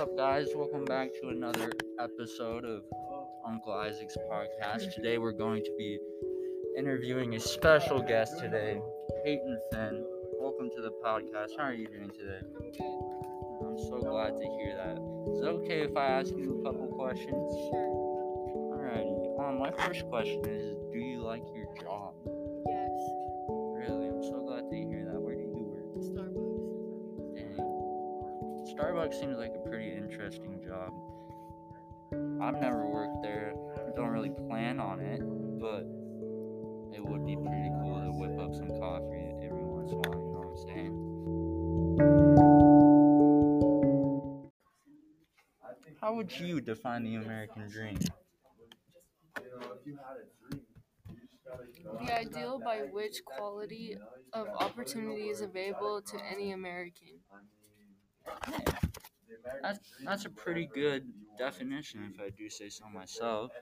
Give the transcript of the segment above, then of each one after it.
up, guys? Welcome back to another episode of Uncle Isaac's podcast. Today, we're going to be interviewing a special guest today, Peyton Finn. Welcome to the podcast. How are you doing today? I'm so glad to hear that. Is it okay if I ask you a couple questions? Sure. Alrighty. Um, my first question is Do you like your job? Yes. Really? I'm so glad to hear that. Starbucks seems like a pretty interesting job. I've never worked there. Don't really plan on it, but it would be pretty cool to whip up some coffee every once in a while, you know what I'm saying? How would you define the American dream? The ideal by which quality of opportunity is available to any American. That's, that's a pretty good definition, if I do say so myself.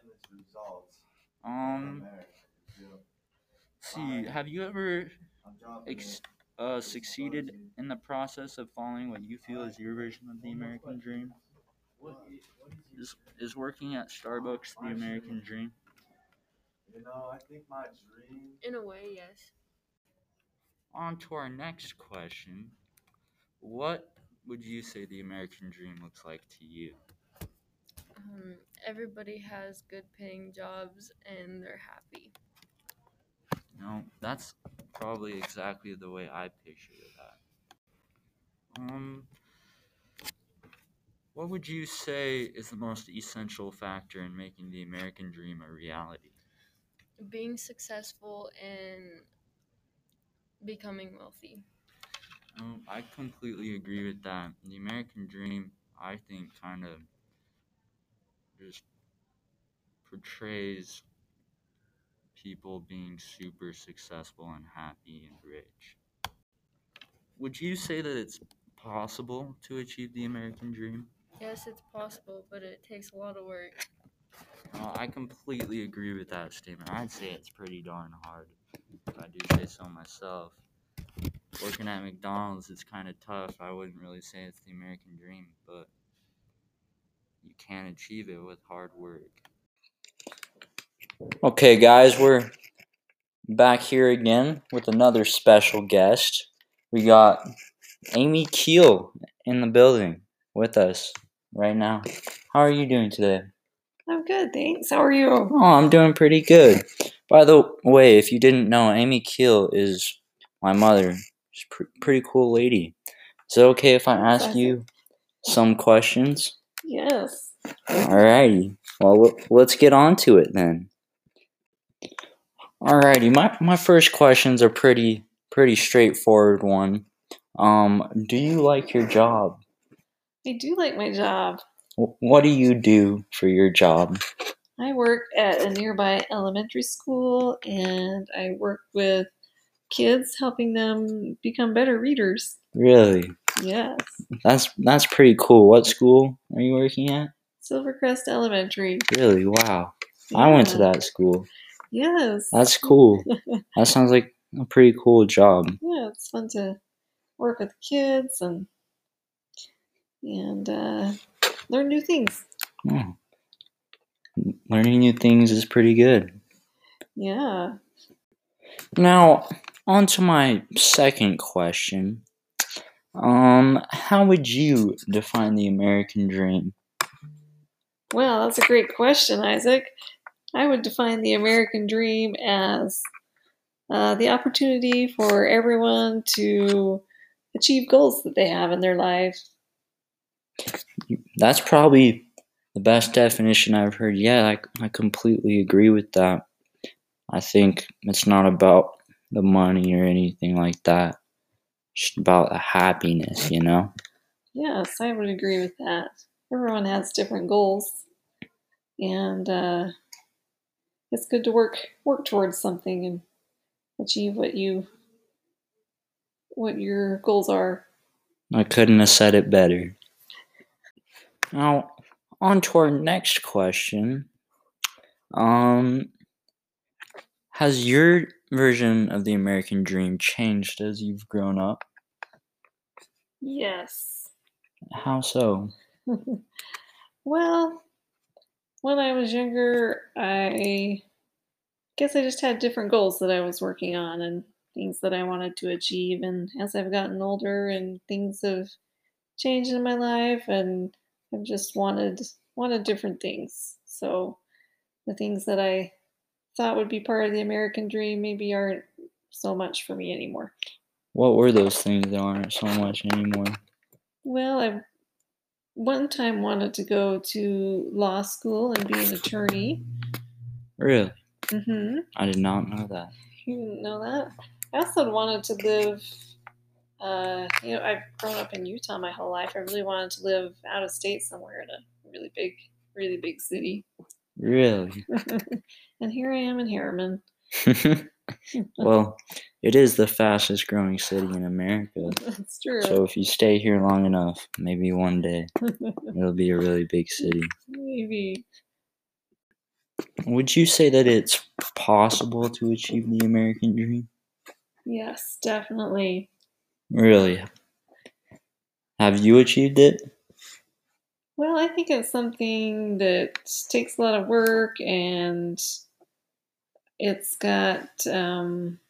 Um, see, have you ever ex- uh, succeeded in the process of following what you feel is your version of the American dream? Is, is working at Starbucks the American dream? You know, I think my dream. In a way, yes. On to our next question. What would you say the American dream looks like to you? Um, everybody has good paying jobs and they're happy. No, that's probably exactly the way I picture that. Um, what would you say is the most essential factor in making the American dream a reality? Being successful and becoming wealthy. Um, I completely agree with that. The American dream, I think, kind of just portrays people being super successful and happy and rich. Would you say that it's possible to achieve the American dream? Yes, it's possible, but it takes a lot of work. Uh, I completely agree with that statement. I'd say it's pretty darn hard. I do say so myself. Working at McDonald's is kind of tough. I wouldn't really say it's the American dream, but you can achieve it with hard work. Okay, guys, we're back here again with another special guest. We got Amy Keel in the building with us right now. How are you doing today? I'm good, thanks. How are you? Oh, I'm doing pretty good. By the way, if you didn't know, Amy Keel is my mother. She's pr- pretty cool lady. Is it okay if I ask you some questions? Yes. Alrighty. Well, let's get on to it then. Alrighty. My my first questions are pretty pretty straightforward one. Um, do you like your job? I do like my job. What do you do for your job? I work at a nearby elementary school and I work with kids helping them become better readers. Really? Yes. That's that's pretty cool. What school are you working at? Silvercrest Elementary. Really? Wow. I went to that school. Yes. That's cool. That sounds like a pretty cool job. yeah, it's fun to work with kids and and uh, learn new things. Oh. Learning new things is pretty good. Yeah. Now, on to my second question. Um, how would you define the American dream? Well, that's a great question, Isaac. I would define the American dream as uh, the opportunity for everyone to achieve goals that they have in their life. That's probably the best definition I've heard. Yeah, I, I completely agree with that. I think it's not about the money or anything like that. It's about the happiness, you know? Yes, I would agree with that. Everyone has different goals, and uh, it's good to work work towards something and achieve what you what your goals are. I couldn't have said it better. Now, on to our next question. Um, has your version of the American dream changed as you've grown up? Yes. How so? well, when I was younger, I guess I just had different goals that I was working on and things that I wanted to achieve. And as I've gotten older and things have changed in my life, and I've just wanted wanted different things. So the things that I thought would be part of the American dream maybe aren't so much for me anymore. What were those things that aren't so much anymore? Well, I one time wanted to go to law school and be an attorney. Really? Mm-hmm. I did not know that. You didn't know that? I also wanted to live. Uh, you know, I've grown up in Utah my whole life. I really wanted to live out of state somewhere in a really big, really big city. Really? and here I am in Herriman. well, it is the fastest growing city in America. That's true. So if you stay here long enough, maybe one day it'll be a really big city. Maybe. Would you say that it's possible to achieve the American dream? Yes, definitely. Really? Have you achieved it? Well, I think it's something that takes a lot of work and it's got um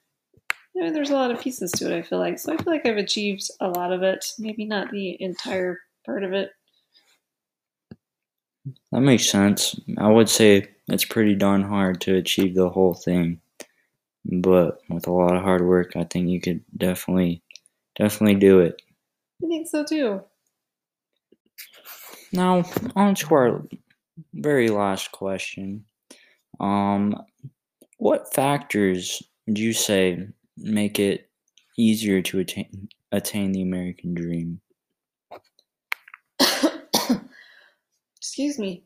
you know, there's a lot of pieces to it, I feel like. So I feel like I've achieved a lot of it. Maybe not the entire part of it. That makes sense. I would say it's pretty darn hard to achieve the whole thing. But with a lot of hard work, I think you could definitely definitely do it. I think so too. Now, on to our very last question. Um, what factors would you say make it easier to attain attain the American dream? Excuse me.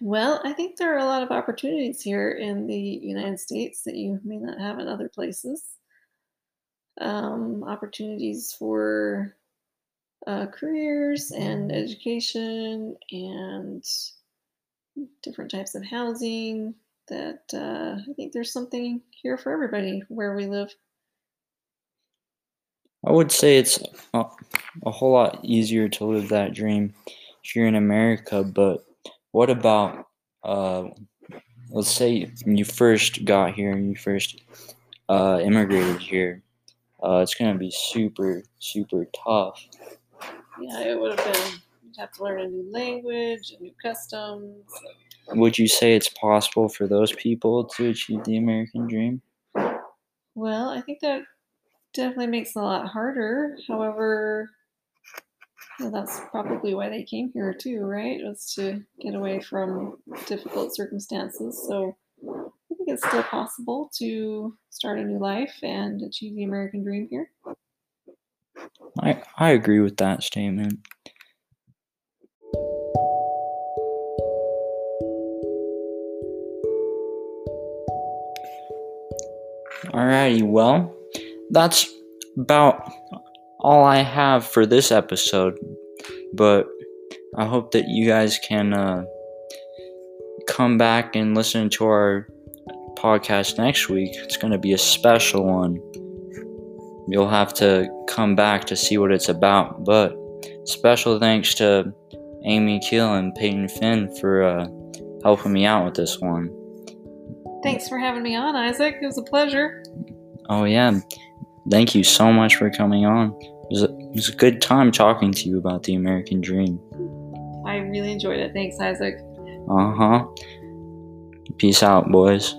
Well, I think there are a lot of opportunities here in the United States that you may not have in other places. Um, opportunities for uh, careers and education and different types of housing that uh, I think there's something here for everybody where we live. I would say it's a, a whole lot easier to live that dream here in America, but what about, uh, let's say you first got here and you first uh, immigrated here? Uh, it's going to be super, super tough. Yeah, it would have been, you'd have to learn a new language, a new customs. Would you say it's possible for those people to achieve the American dream? Well, I think that definitely makes it a lot harder. However, well, that's probably why they came here too, right? Was to get away from difficult circumstances. So I think it's still possible to start a new life and achieve the American dream here. I, I agree with that statement. Alrighty, well, that's about all I have for this episode. But I hope that you guys can uh, come back and listen to our podcast next week. It's going to be a special one. You'll have to come back to see what it's about. But special thanks to Amy Keel and Peyton Finn for uh, helping me out with this one. Thanks for having me on, Isaac. It was a pleasure. Oh, yeah. Thank you so much for coming on. It was, a, it was a good time talking to you about the American dream. I really enjoyed it. Thanks, Isaac. Uh huh. Peace out, boys.